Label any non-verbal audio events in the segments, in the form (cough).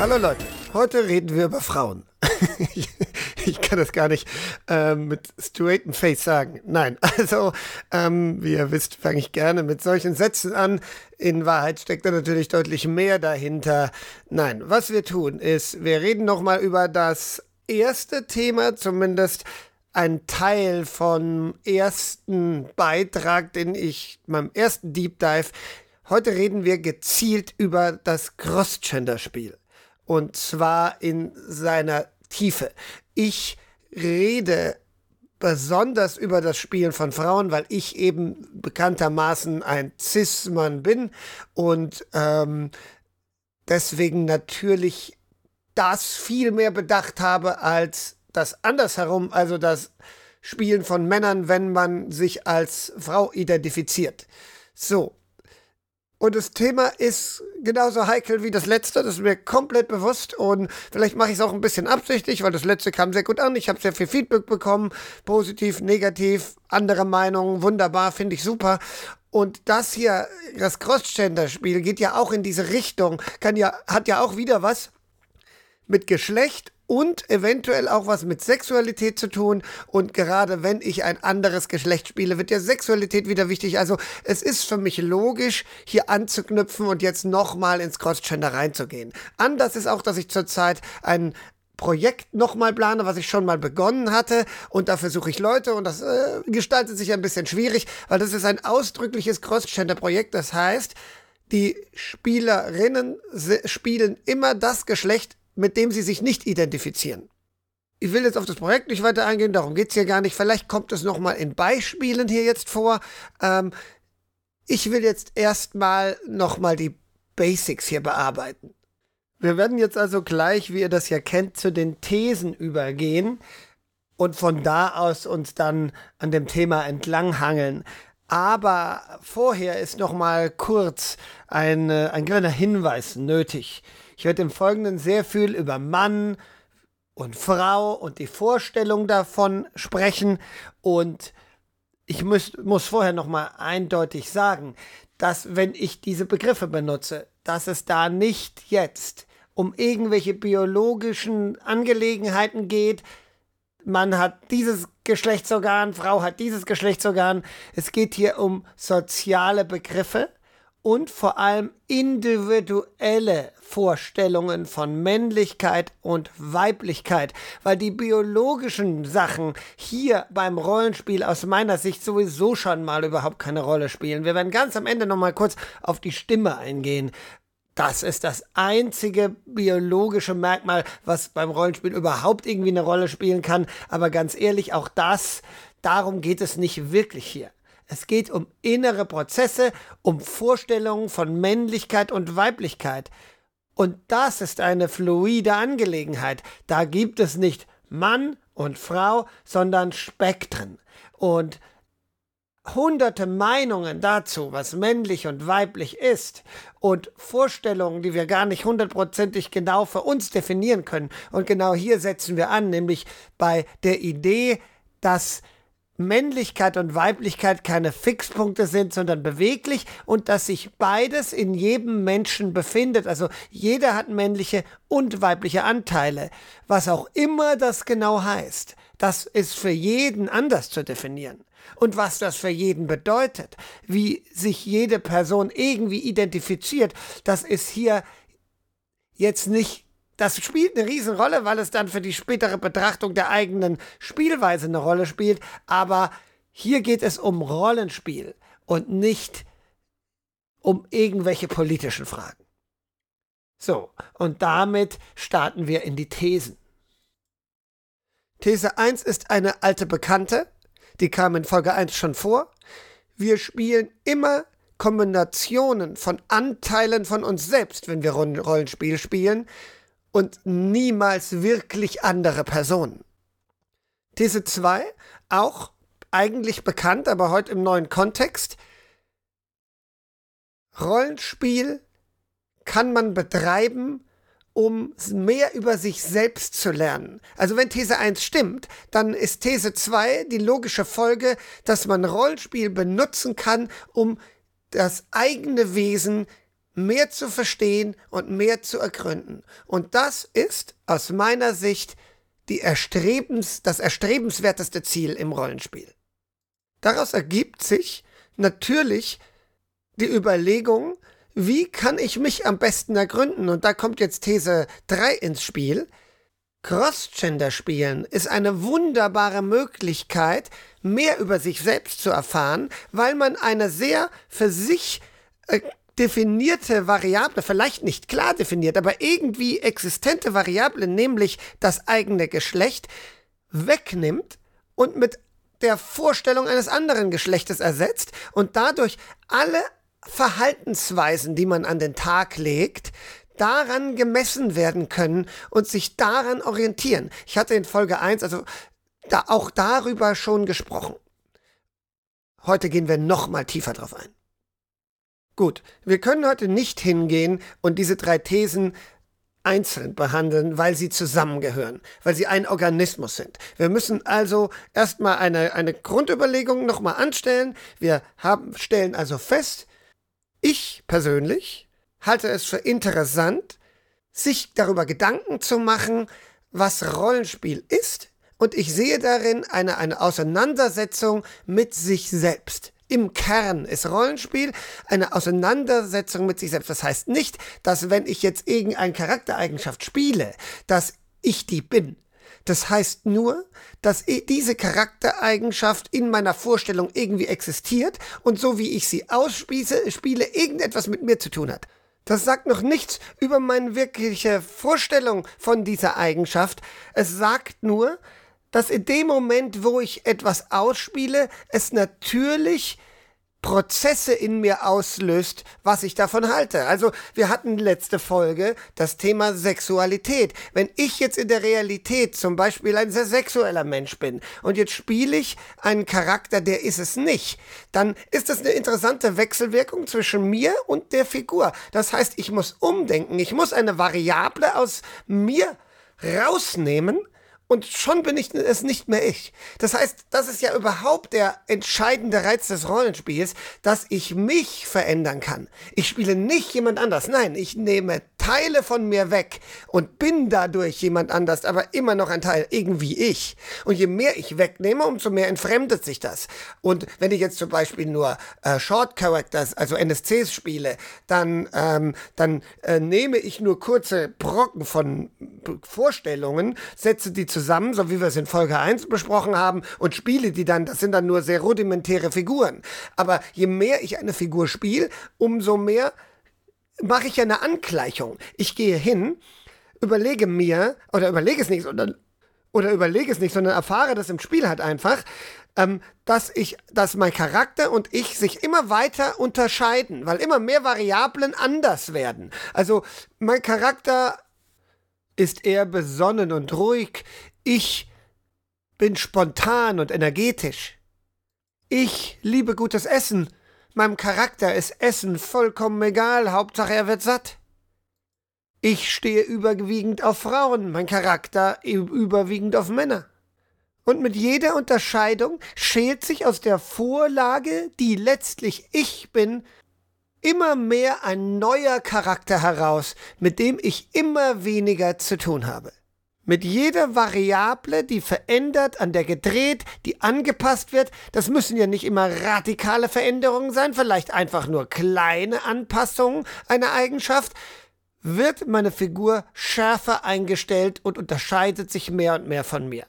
Hallo Leute, heute reden wir über Frauen. (laughs) ich kann das gar nicht ähm, mit straighten Face sagen. Nein, (laughs) also ähm, wie ihr wisst, fange ich gerne mit solchen Sätzen an. In Wahrheit steckt da natürlich deutlich mehr dahinter. Nein, was wir tun ist, wir reden nochmal über das erste Thema, zumindest ein Teil vom ersten Beitrag, den ich, meinem ersten Deep Dive. Heute reden wir gezielt über das Cross-Gender-Spiel. Und zwar in seiner Tiefe. Ich rede besonders über das Spielen von Frauen, weil ich eben bekanntermaßen ein Cis-Mann bin und ähm, deswegen natürlich das viel mehr bedacht habe als das andersherum, also das Spielen von Männern, wenn man sich als Frau identifiziert. So, und das Thema ist genauso heikel wie das letzte, das ist mir komplett bewusst und vielleicht mache ich es auch ein bisschen absichtlich, weil das letzte kam sehr gut an. Ich habe sehr viel Feedback bekommen, positiv, negativ, andere Meinungen, wunderbar, finde ich super. Und das hier, das Cross-Gender-Spiel geht ja auch in diese Richtung, kann ja, hat ja auch wieder was mit Geschlecht und eventuell auch was mit Sexualität zu tun. Und gerade wenn ich ein anderes Geschlecht spiele, wird ja Sexualität wieder wichtig. Also es ist für mich logisch, hier anzuknüpfen und jetzt nochmal ins Crossgender reinzugehen. Anders ist auch, dass ich zurzeit ein Projekt nochmal plane, was ich schon mal begonnen hatte. Und dafür suche ich Leute und das äh, gestaltet sich ein bisschen schwierig, weil das ist ein ausdrückliches Cross-Gender-Projekt. Das heißt, die Spielerinnen spielen immer das Geschlecht, mit dem sie sich nicht identifizieren. Ich will jetzt auf das Projekt nicht weiter eingehen, darum geht es hier gar nicht. Vielleicht kommt es nochmal in Beispielen hier jetzt vor. Ähm, ich will jetzt erstmal nochmal die Basics hier bearbeiten. Wir werden jetzt also gleich, wie ihr das ja kennt, zu den Thesen übergehen und von da aus uns dann an dem Thema entlanghangeln. Aber vorher ist nochmal kurz ein, ein kleiner Hinweis nötig. Ich werde im Folgenden sehr viel über Mann und Frau und die Vorstellung davon sprechen. Und ich muss, muss vorher nochmal eindeutig sagen, dass wenn ich diese Begriffe benutze, dass es da nicht jetzt um irgendwelche biologischen Angelegenheiten geht. Man hat dieses Geschlechtsorgan, Frau hat dieses Geschlechtsorgan. Es geht hier um soziale Begriffe und vor allem individuelle Vorstellungen von Männlichkeit und Weiblichkeit, weil die biologischen Sachen hier beim Rollenspiel aus meiner Sicht sowieso schon mal überhaupt keine Rolle spielen. Wir werden ganz am Ende noch mal kurz auf die Stimme eingehen. Das ist das einzige biologische Merkmal, was beim Rollenspiel überhaupt irgendwie eine Rolle spielen kann. Aber ganz ehrlich, auch das, darum geht es nicht wirklich hier. Es geht um innere Prozesse, um Vorstellungen von Männlichkeit und Weiblichkeit. Und das ist eine fluide Angelegenheit. Da gibt es nicht Mann und Frau, sondern Spektren. Und hunderte Meinungen dazu, was männlich und weiblich ist und Vorstellungen, die wir gar nicht hundertprozentig genau für uns definieren können. Und genau hier setzen wir an, nämlich bei der Idee, dass Männlichkeit und Weiblichkeit keine Fixpunkte sind, sondern beweglich und dass sich beides in jedem Menschen befindet. Also jeder hat männliche und weibliche Anteile. Was auch immer das genau heißt, das ist für jeden anders zu definieren. Und was das für jeden bedeutet, wie sich jede Person irgendwie identifiziert, das ist hier jetzt nicht das spielt eine Riesenrolle, weil es dann für die spätere Betrachtung der eigenen Spielweise eine Rolle spielt. Aber hier geht es um Rollenspiel und nicht um irgendwelche politischen Fragen. So, und damit starten wir in die Thesen. These 1 ist eine alte Bekannte, die kam in Folge 1 schon vor. Wir spielen immer Kombinationen von Anteilen von uns selbst, wenn wir Rollenspiel spielen und niemals wirklich andere Personen. These 2, auch eigentlich bekannt, aber heute im neuen Kontext. Rollenspiel kann man betreiben, um mehr über sich selbst zu lernen. Also wenn These 1 stimmt, dann ist These 2 die logische Folge, dass man Rollenspiel benutzen kann, um das eigene Wesen mehr zu verstehen und mehr zu ergründen. Und das ist aus meiner Sicht die Erstrebens, das erstrebenswerteste Ziel im Rollenspiel. Daraus ergibt sich natürlich die Überlegung, wie kann ich mich am besten ergründen? Und da kommt jetzt These 3 ins Spiel. Cross-Gender-Spielen ist eine wunderbare Möglichkeit, mehr über sich selbst zu erfahren, weil man eine sehr für sich äh, definierte Variable, vielleicht nicht klar definiert, aber irgendwie existente Variable, nämlich das eigene Geschlecht, wegnimmt und mit der Vorstellung eines anderen Geschlechtes ersetzt und dadurch alle Verhaltensweisen, die man an den Tag legt, daran gemessen werden können und sich daran orientieren. Ich hatte in Folge 1 also da auch darüber schon gesprochen. Heute gehen wir noch mal tiefer drauf ein. Gut, wir können heute nicht hingehen und diese drei Thesen einzeln behandeln, weil sie zusammengehören, weil sie ein Organismus sind. Wir müssen also erstmal eine, eine Grundüberlegung nochmal anstellen. Wir haben, stellen also fest, ich persönlich halte es für interessant, sich darüber Gedanken zu machen, was Rollenspiel ist, und ich sehe darin eine, eine Auseinandersetzung mit sich selbst. Im Kern ist Rollenspiel eine Auseinandersetzung mit sich selbst. Das heißt nicht, dass wenn ich jetzt irgendeine Charaktereigenschaft spiele, dass ich die bin. Das heißt nur, dass diese Charaktereigenschaft in meiner Vorstellung irgendwie existiert und so wie ich sie ausspiele, spiele, irgendetwas mit mir zu tun hat. Das sagt noch nichts über meine wirkliche Vorstellung von dieser Eigenschaft. Es sagt nur, dass in dem Moment, wo ich etwas ausspiele, es natürlich Prozesse in mir auslöst, was ich davon halte. Also wir hatten letzte Folge das Thema Sexualität. Wenn ich jetzt in der Realität zum Beispiel ein sehr sexueller Mensch bin und jetzt spiele ich einen Charakter, der ist es nicht, dann ist das eine interessante Wechselwirkung zwischen mir und der Figur. Das heißt, ich muss umdenken, ich muss eine Variable aus mir rausnehmen, und schon bin ich es nicht mehr ich. Das heißt, das ist ja überhaupt der entscheidende Reiz des Rollenspiels, dass ich mich verändern kann. Ich spiele nicht jemand anders. Nein, ich nehme Teile von mir weg und bin dadurch jemand anders, aber immer noch ein Teil, irgendwie ich. Und je mehr ich wegnehme, umso mehr entfremdet sich das. Und wenn ich jetzt zum Beispiel nur äh, Short Characters, also NSCs spiele, dann, ähm, dann äh, nehme ich nur kurze Brocken von Vorstellungen, setze die zusammen, so wie wir es in Folge 1 besprochen haben, und spiele die dann. Das sind dann nur sehr rudimentäre Figuren. Aber je mehr ich eine Figur spiele, umso mehr mache ich eine Angleichung. Ich gehe hin, überlege mir, oder überlege es nicht, sondern, oder überlege es nicht, sondern erfahre das im Spiel halt einfach, ähm, dass ich, dass mein Charakter und ich sich immer weiter unterscheiden, weil immer mehr Variablen anders werden. Also mein Charakter ist eher besonnen und ruhig. Ich bin spontan und energetisch. Ich liebe gutes Essen Meinem Charakter ist Essen vollkommen egal, Hauptsache er wird satt. Ich stehe überwiegend auf Frauen, mein Charakter überwiegend auf Männer. Und mit jeder Unterscheidung schält sich aus der Vorlage, die letztlich ich bin, immer mehr ein neuer Charakter heraus, mit dem ich immer weniger zu tun habe mit jeder Variable, die verändert, an der gedreht, die angepasst wird. Das müssen ja nicht immer radikale Veränderungen sein, vielleicht einfach nur kleine Anpassungen einer Eigenschaft. Wird meine Figur schärfer eingestellt und unterscheidet sich mehr und mehr von mir.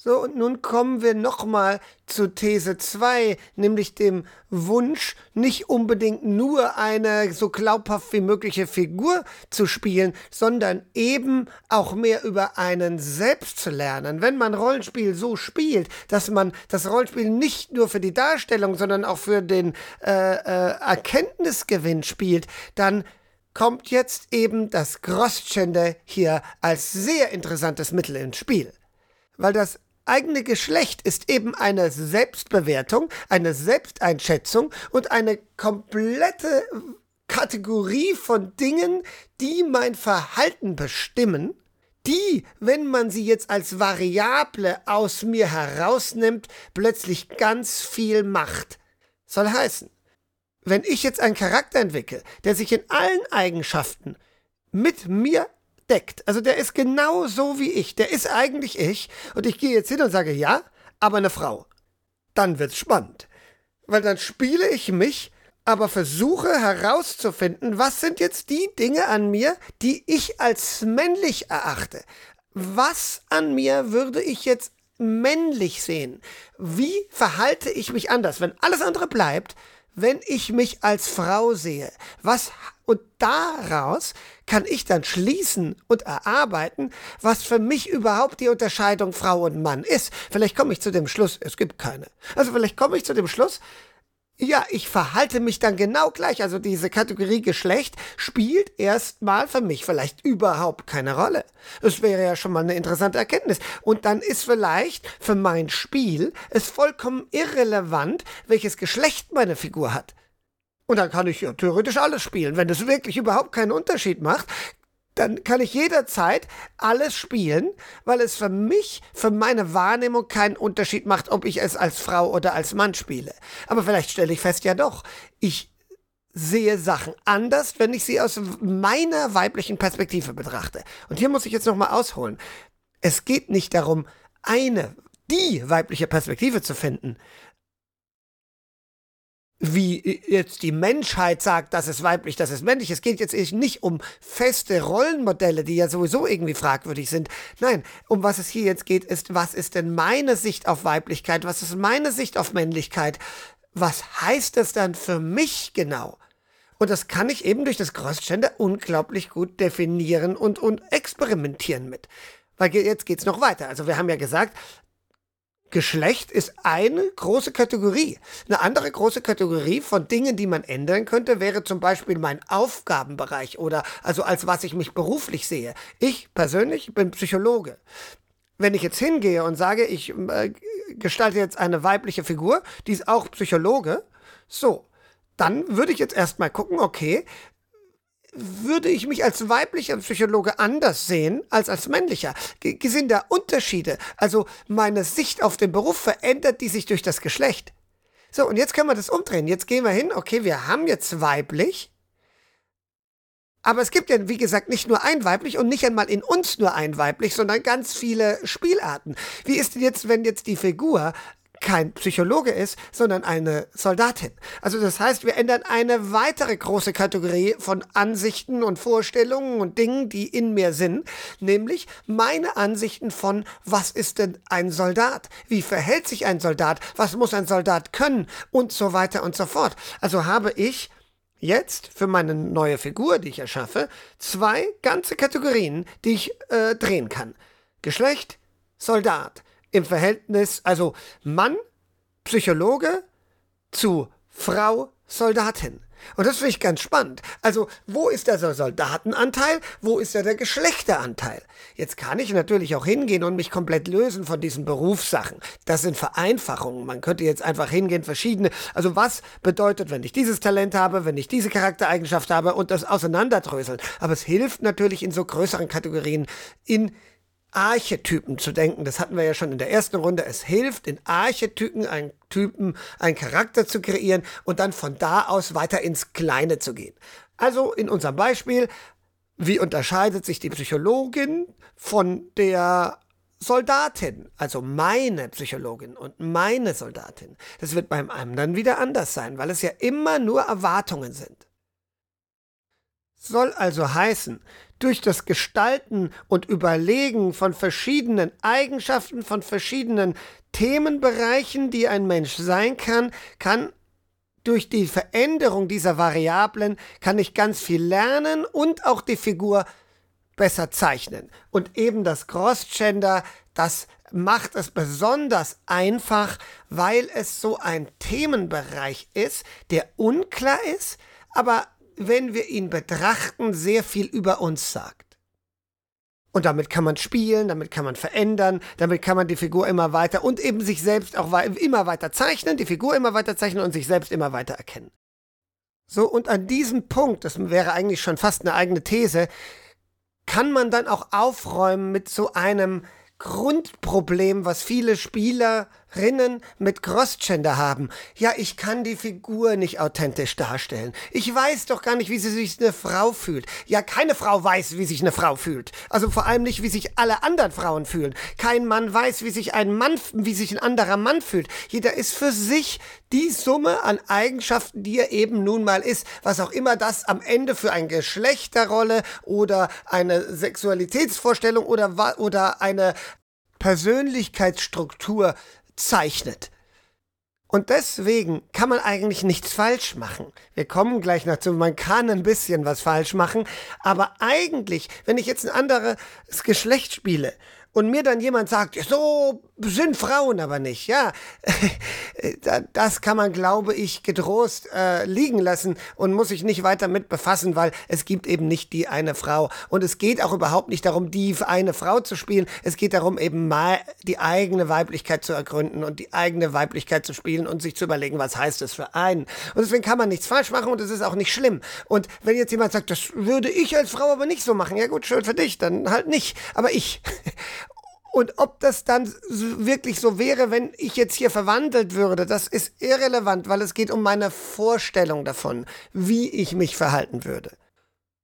So, und nun kommen wir nochmal zu These 2, nämlich dem Wunsch, nicht unbedingt nur eine so glaubhaft wie mögliche Figur zu spielen, sondern eben auch mehr über einen selbst zu lernen. Wenn man Rollenspiel so spielt, dass man das Rollenspiel nicht nur für die Darstellung, sondern auch für den äh, äh, Erkenntnisgewinn spielt, dann kommt jetzt eben das Cross-Gender hier als sehr interessantes Mittel ins Spiel. Weil das eigene Geschlecht ist eben eine Selbstbewertung, eine Selbsteinschätzung und eine komplette Kategorie von Dingen, die mein Verhalten bestimmen, die, wenn man sie jetzt als Variable aus mir herausnimmt, plötzlich ganz viel macht. Soll heißen, wenn ich jetzt einen Charakter entwickle, der sich in allen Eigenschaften mit mir deckt, also der ist genau so wie ich, der ist eigentlich ich, und ich gehe jetzt hin und sage, ja, aber eine Frau, dann wird's spannend. Weil dann spiele ich mich, aber versuche herauszufinden, was sind jetzt die Dinge an mir, die ich als männlich erachte. Was an mir würde ich jetzt männlich sehen? Wie verhalte ich mich anders, wenn alles andere bleibt? Wenn ich mich als Frau sehe? Was und daraus kann ich dann schließen und erarbeiten, was für mich überhaupt die Unterscheidung Frau und Mann ist. Vielleicht komme ich zu dem Schluss, es gibt keine. Also vielleicht komme ich zu dem Schluss, ja, ich verhalte mich dann genau gleich. Also diese Kategorie Geschlecht spielt erstmal für mich vielleicht überhaupt keine Rolle. Es wäre ja schon mal eine interessante Erkenntnis. Und dann ist vielleicht für mein Spiel es vollkommen irrelevant, welches Geschlecht meine Figur hat. Und dann kann ich ja theoretisch alles spielen. Wenn es wirklich überhaupt keinen Unterschied macht, dann kann ich jederzeit alles spielen, weil es für mich, für meine Wahrnehmung keinen Unterschied macht, ob ich es als Frau oder als Mann spiele. Aber vielleicht stelle ich fest, ja doch, ich sehe Sachen anders, wenn ich sie aus meiner weiblichen Perspektive betrachte. Und hier muss ich jetzt nochmal ausholen. Es geht nicht darum, eine, die weibliche Perspektive zu finden, wie jetzt die Menschheit sagt, das ist weiblich, das ist männlich. Es geht jetzt nicht um feste Rollenmodelle, die ja sowieso irgendwie fragwürdig sind. Nein, um was es hier jetzt geht, ist, was ist denn meine Sicht auf Weiblichkeit? Was ist meine Sicht auf Männlichkeit? Was heißt das dann für mich genau? Und das kann ich eben durch das Cross-Gender unglaublich gut definieren und, und experimentieren mit. Weil jetzt geht's noch weiter. Also wir haben ja gesagt, Geschlecht ist eine große Kategorie. Eine andere große Kategorie von Dingen, die man ändern könnte, wäre zum Beispiel mein Aufgabenbereich oder also als was ich mich beruflich sehe. Ich persönlich bin Psychologe. Wenn ich jetzt hingehe und sage, ich äh, gestalte jetzt eine weibliche Figur, die ist auch Psychologe, so, dann würde ich jetzt erstmal gucken, okay, würde ich mich als weiblicher Psychologe anders sehen als als männlicher. G sind da Unterschiede? Also meine Sicht auf den Beruf verändert die sich durch das Geschlecht. So, und jetzt können wir das umdrehen. Jetzt gehen wir hin, okay, wir haben jetzt weiblich, aber es gibt ja, wie gesagt, nicht nur ein weiblich und nicht einmal in uns nur ein weiblich, sondern ganz viele Spielarten. Wie ist denn jetzt, wenn jetzt die Figur kein Psychologe ist, sondern eine Soldatin. Also das heißt, wir ändern eine weitere große Kategorie von Ansichten und Vorstellungen und Dingen, die in mir sind, nämlich meine Ansichten von, was ist denn ein Soldat? Wie verhält sich ein Soldat? Was muss ein Soldat können? Und so weiter und so fort. Also habe ich jetzt für meine neue Figur, die ich erschaffe, zwei ganze Kategorien, die ich äh, drehen kann. Geschlecht, Soldat im Verhältnis, also Mann, Psychologe zu Frau, Soldatin. Und das finde ich ganz spannend. Also, wo ist der Soldatenanteil? Wo ist da der Geschlechteranteil? Jetzt kann ich natürlich auch hingehen und mich komplett lösen von diesen Berufssachen. Das sind Vereinfachungen. Man könnte jetzt einfach hingehen, verschiedene. Also, was bedeutet, wenn ich dieses Talent habe, wenn ich diese Charaktereigenschaft habe und das auseinanderdröseln? Aber es hilft natürlich in so größeren Kategorien in Archetypen zu denken. Das hatten wir ja schon in der ersten Runde. Es hilft, in Archetypen einen Typen, einen Charakter zu kreieren und dann von da aus weiter ins Kleine zu gehen. Also in unserem Beispiel, wie unterscheidet sich die Psychologin von der Soldatin, also meine Psychologin und meine Soldatin. Das wird beim anderen wieder anders sein, weil es ja immer nur Erwartungen sind. Soll also heißen, durch das Gestalten und Überlegen von verschiedenen Eigenschaften, von verschiedenen Themenbereichen, die ein Mensch sein kann, kann durch die Veränderung dieser Variablen kann ich ganz viel lernen und auch die Figur besser zeichnen. Und eben das Cross-Gender, das macht es besonders einfach, weil es so ein Themenbereich ist, der unklar ist, aber wenn wir ihn betrachten, sehr viel über uns sagt. Und damit kann man spielen, damit kann man verändern, damit kann man die Figur immer weiter und eben sich selbst auch immer weiter zeichnen, die Figur immer weiter zeichnen und sich selbst immer weiter erkennen. So, und an diesem Punkt, das wäre eigentlich schon fast eine eigene These, kann man dann auch aufräumen mit so einem Grundproblem, was viele Spielerinnen mit Crossgender haben. Ja, ich kann die Figur nicht authentisch darstellen. Ich weiß doch gar nicht, wie sie sich eine Frau fühlt. Ja, keine Frau weiß, wie sich eine Frau fühlt. Also vor allem nicht, wie sich alle anderen Frauen fühlen. Kein Mann weiß, wie sich ein Mann, wie sich ein anderer Mann fühlt. Jeder ist für sich die Summe an Eigenschaften, die er eben nun mal ist, was auch immer das am Ende für eine Geschlechterrolle oder eine Sexualitätsvorstellung oder, oder eine Persönlichkeitsstruktur zeichnet. Und deswegen kann man eigentlich nichts falsch machen. Wir kommen gleich dazu, man kann ein bisschen was falsch machen, aber eigentlich, wenn ich jetzt ein anderes Geschlecht spiele, und mir dann jemand sagt, so sind Frauen aber nicht, ja, (laughs) das kann man, glaube ich, getrost äh, liegen lassen und muss sich nicht weiter mit befassen, weil es gibt eben nicht die eine Frau. Und es geht auch überhaupt nicht darum, die eine Frau zu spielen. Es geht darum, eben mal die eigene Weiblichkeit zu ergründen und die eigene Weiblichkeit zu spielen und sich zu überlegen, was heißt das für einen. Und deswegen kann man nichts falsch machen und es ist auch nicht schlimm. Und wenn jetzt jemand sagt, das würde ich als Frau aber nicht so machen, ja gut, schön für dich, dann halt nicht. Aber ich. Und ob das dann wirklich so wäre, wenn ich jetzt hier verwandelt würde, das ist irrelevant, weil es geht um meine Vorstellung davon, wie ich mich verhalten würde.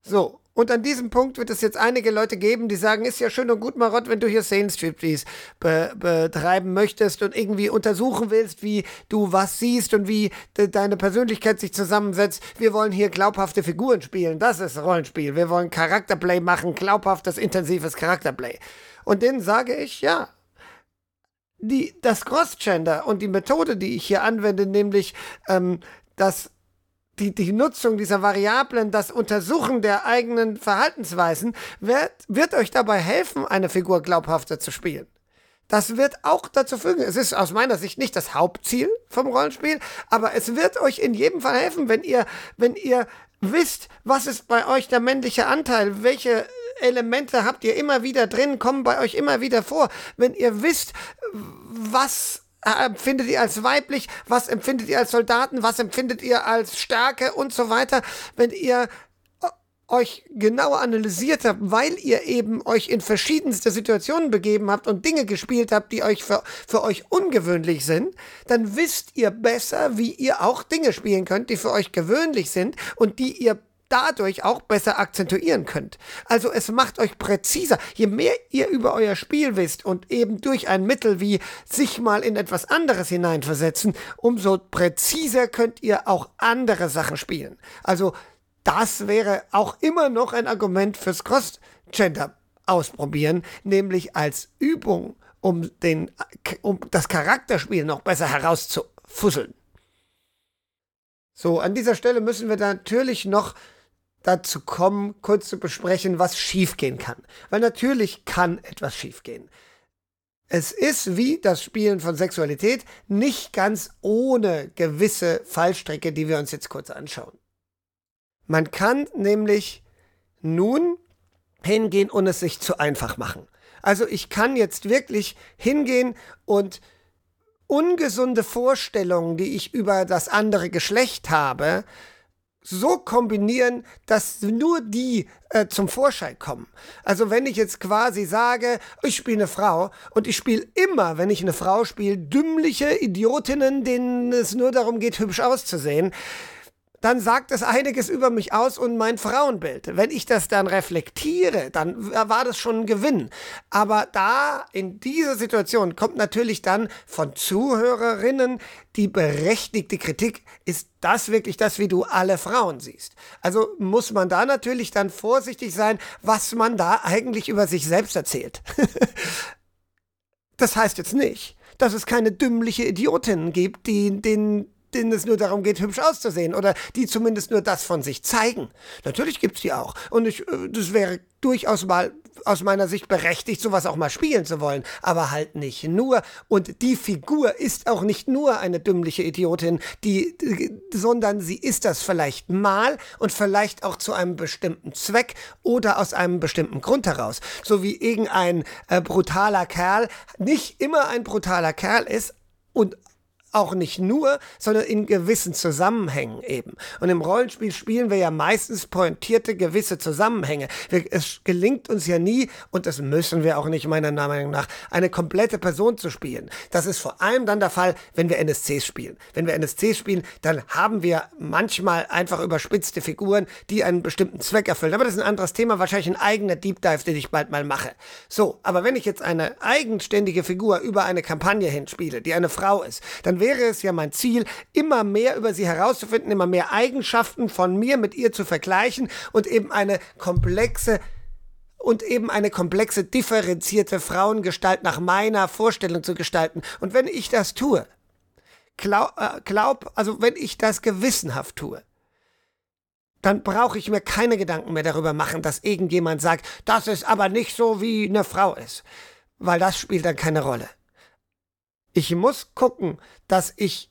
So, und an diesem Punkt wird es jetzt einige Leute geben, die sagen, ist ja schön und gut, Marott, wenn du hier Szenenstriptease be betreiben möchtest und irgendwie untersuchen willst, wie du was siehst und wie de deine Persönlichkeit sich zusammensetzt. Wir wollen hier glaubhafte Figuren spielen. Das ist Rollenspiel. Wir wollen Charakterplay machen, glaubhaftes, intensives Charakterplay. Und denen sage ich, ja, die, das Cross-Gender und die Methode, die ich hier anwende, nämlich ähm, das, die, die Nutzung dieser Variablen, das Untersuchen der eigenen Verhaltensweisen, wird, wird euch dabei helfen, eine Figur glaubhafter zu spielen. Das wird auch dazu fügen. Es ist aus meiner Sicht nicht das Hauptziel vom Rollenspiel, aber es wird euch in jedem Fall helfen, wenn ihr, wenn ihr wisst, was ist bei euch der männliche Anteil, welche Elemente habt ihr immer wieder drin, kommen bei euch immer wieder vor. Wenn ihr wisst, was empfindet ihr als weiblich, was empfindet ihr als Soldaten, was empfindet ihr als Stärke und so weiter, wenn ihr äh, euch genauer analysiert habt, weil ihr eben euch in verschiedenste Situationen begeben habt und Dinge gespielt habt, die euch für, für euch ungewöhnlich sind, dann wisst ihr besser, wie ihr auch Dinge spielen könnt, die für euch gewöhnlich sind und die ihr dadurch auch besser akzentuieren könnt. Also es macht euch präziser. Je mehr ihr über euer Spiel wisst und eben durch ein Mittel wie sich mal in etwas anderes hineinversetzen, umso präziser könnt ihr auch andere Sachen spielen. Also das wäre auch immer noch ein Argument fürs Cross-Gender ausprobieren, nämlich als Übung, um, den, um das Charakterspiel noch besser herauszufusseln. So, an dieser Stelle müssen wir natürlich noch dazu kommen, kurz zu besprechen, was schiefgehen kann. Weil natürlich kann etwas schiefgehen. Es ist wie das Spielen von Sexualität nicht ganz ohne gewisse Fallstricke, die wir uns jetzt kurz anschauen. Man kann nämlich nun hingehen und es sich zu einfach machen. Also ich kann jetzt wirklich hingehen und ungesunde Vorstellungen, die ich über das andere Geschlecht habe, so kombinieren, dass nur die äh, zum Vorschein kommen. Also wenn ich jetzt quasi sage, ich spiele eine Frau und ich spiele immer, wenn ich eine Frau spiele, dümmliche Idiotinnen, denen es nur darum geht, hübsch auszusehen, dann sagt es einiges über mich aus und mein Frauenbild. Wenn ich das dann reflektiere, dann war das schon ein Gewinn. Aber da in dieser Situation kommt natürlich dann von Zuhörerinnen die berechtigte Kritik, ist das wirklich das, wie du alle Frauen siehst? Also muss man da natürlich dann vorsichtig sein, was man da eigentlich über sich selbst erzählt. (laughs) das heißt jetzt nicht, dass es keine dümmliche Idiotinnen gibt, die den denen es nur darum geht, hübsch auszusehen oder die zumindest nur das von sich zeigen. Natürlich gibt's die auch. Und ich, äh, das wäre durchaus mal aus meiner Sicht berechtigt, sowas auch mal spielen zu wollen, aber halt nicht nur. Und die Figur ist auch nicht nur eine dümmliche Idiotin, die, sondern sie ist das vielleicht mal und vielleicht auch zu einem bestimmten Zweck oder aus einem bestimmten Grund heraus. So wie irgendein äh, brutaler Kerl nicht immer ein brutaler Kerl ist und auch nicht nur, sondern in gewissen Zusammenhängen eben. Und im Rollenspiel spielen wir ja meistens pointierte gewisse Zusammenhänge. Wir, es gelingt uns ja nie, und das müssen wir auch nicht meiner Meinung nach, eine komplette Person zu spielen. Das ist vor allem dann der Fall, wenn wir NSCs spielen. Wenn wir NSCs spielen, dann haben wir manchmal einfach überspitzte Figuren, die einen bestimmten Zweck erfüllen. Aber das ist ein anderes Thema, wahrscheinlich ein eigener Deep Dive, den ich bald mal mache. So, aber wenn ich jetzt eine eigenständige Figur über eine Kampagne hinspiele, die eine Frau ist, dann wäre es ja mein Ziel, immer mehr über sie herauszufinden, immer mehr Eigenschaften von mir mit ihr zu vergleichen und eben eine komplexe und eben eine komplexe, differenzierte Frauengestalt nach meiner Vorstellung zu gestalten. Und wenn ich das tue, glaub, äh, glaub also wenn ich das gewissenhaft tue, dann brauche ich mir keine Gedanken mehr darüber machen, dass irgendjemand sagt, das ist aber nicht so, wie eine Frau ist. Weil das spielt dann keine Rolle. Ich muss gucken, dass ich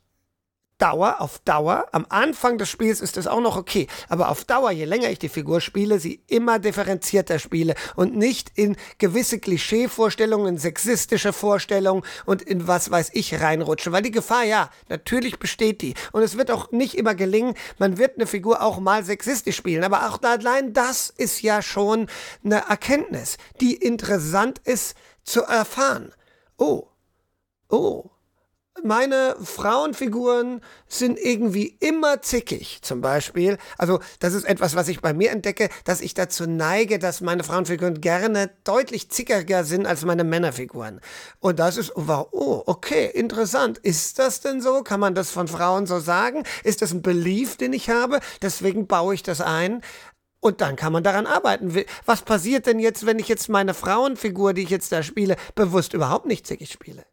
Dauer, auf Dauer, am Anfang des Spiels ist es auch noch okay, aber auf Dauer, je länger ich die Figur spiele, sie immer differenzierter spiele und nicht in gewisse Klischeevorstellungen, in sexistische Vorstellungen und in was weiß ich reinrutsche, weil die Gefahr, ja, natürlich besteht die. Und es wird auch nicht immer gelingen, man wird eine Figur auch mal sexistisch spielen, aber auch allein das ist ja schon eine Erkenntnis, die interessant ist zu erfahren. Oh, oh, meine Frauenfiguren sind irgendwie immer zickig, zum Beispiel. Also, das ist etwas, was ich bei mir entdecke, dass ich dazu neige, dass meine Frauenfiguren gerne deutlich zickiger sind als meine Männerfiguren. Und das ist, oh, okay, interessant. Ist das denn so? Kann man das von Frauen so sagen? Ist das ein Belief, den ich habe? Deswegen baue ich das ein. Und dann kann man daran arbeiten. Was passiert denn jetzt, wenn ich jetzt meine Frauenfigur, die ich jetzt da spiele, bewusst überhaupt nicht zickig spiele?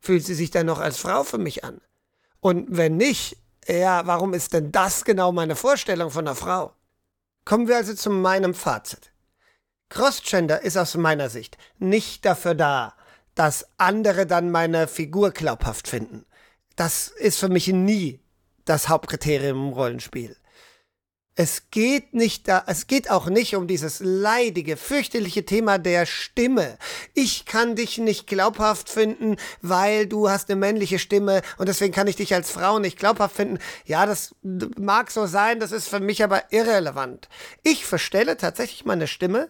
Fühlt sie sich dann noch als Frau für mich an? Und wenn nicht, ja, warum ist denn das genau meine Vorstellung von einer Frau? Kommen wir also zu meinem Fazit. Crossgender ist aus meiner Sicht nicht dafür da, dass andere dann meine Figur glaubhaft finden. Das ist für mich nie das Hauptkriterium im Rollenspiel. Es geht nicht da, es geht auch nicht um dieses leidige, fürchterliche Thema der Stimme. Ich kann dich nicht glaubhaft finden, weil du hast eine männliche Stimme und deswegen kann ich dich als Frau nicht glaubhaft finden. Ja, das mag so sein, das ist für mich aber irrelevant. Ich verstelle tatsächlich meine Stimme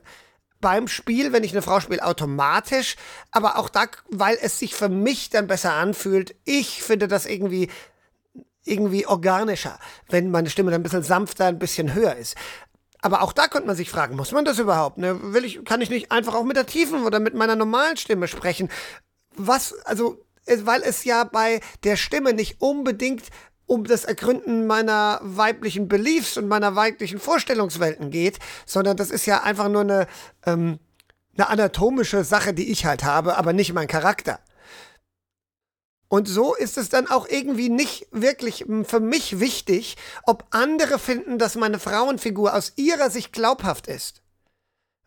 beim Spiel, wenn ich eine Frau spiele, automatisch, aber auch da, weil es sich für mich dann besser anfühlt. Ich finde das irgendwie irgendwie organischer, wenn meine Stimme dann ein bisschen sanfter, ein bisschen höher ist. Aber auch da könnte man sich fragen, muss man das überhaupt? Ne? Will ich, kann ich nicht einfach auch mit der tiefen oder mit meiner normalen Stimme sprechen? Was, also, weil es ja bei der Stimme nicht unbedingt um das Ergründen meiner weiblichen Beliefs und meiner weiblichen Vorstellungswelten geht, sondern das ist ja einfach nur eine, ähm, eine anatomische Sache, die ich halt habe, aber nicht mein Charakter. Und so ist es dann auch irgendwie nicht wirklich für mich wichtig, ob andere finden, dass meine Frauenfigur aus ihrer Sicht glaubhaft ist.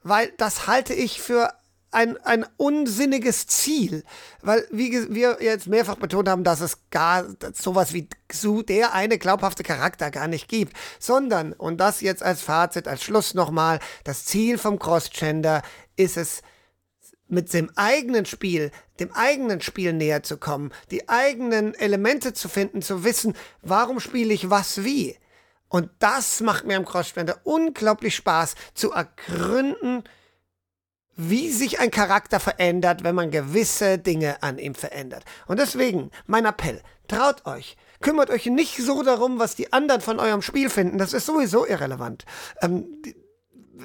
Weil das halte ich für ein, ein unsinniges Ziel. Weil, wie wir jetzt mehrfach betont haben, dass es gar sowas wie so der eine glaubhafte Charakter gar nicht gibt. Sondern, und das jetzt als Fazit, als Schluss nochmal, das Ziel vom Crossgender ist es, mit dem eigenen Spiel, dem eigenen Spiel näher zu kommen, die eigenen Elemente zu finden, zu wissen, warum spiele ich was wie. Und das macht mir am Crossspender unglaublich Spaß, zu ergründen, wie sich ein Charakter verändert, wenn man gewisse Dinge an ihm verändert. Und deswegen mein Appell, traut euch, kümmert euch nicht so darum, was die anderen von eurem Spiel finden, das ist sowieso irrelevant. Ähm,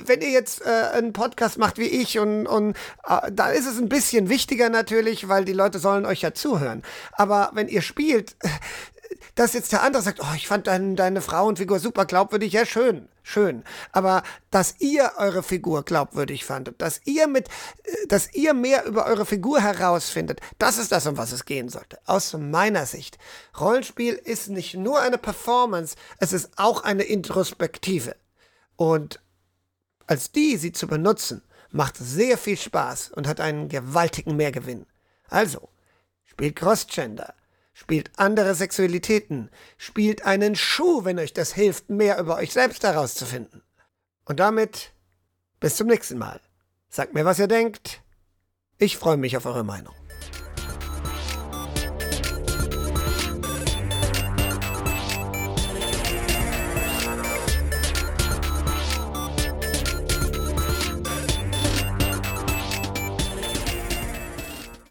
wenn ihr jetzt äh, einen Podcast macht wie ich und, und äh, da ist es ein bisschen wichtiger natürlich, weil die Leute sollen euch ja zuhören. Aber wenn ihr spielt, (laughs) dass jetzt der andere sagt, oh, ich fand dein, deine Frauenfigur super glaubwürdig, ja schön, schön. Aber dass ihr eure Figur glaubwürdig fandet, dass ihr mit, äh, dass ihr mehr über eure Figur herausfindet, das ist das, um was es gehen sollte. Aus meiner Sicht. Rollenspiel ist nicht nur eine Performance, es ist auch eine Introspektive. Und als die sie zu benutzen, macht sehr viel Spaß und hat einen gewaltigen Mehrgewinn. Also, spielt Crossgender, spielt andere Sexualitäten, spielt einen Schuh, wenn euch das hilft, mehr über euch selbst herauszufinden. Und damit bis zum nächsten Mal. Sagt mir, was ihr denkt. Ich freue mich auf eure Meinung.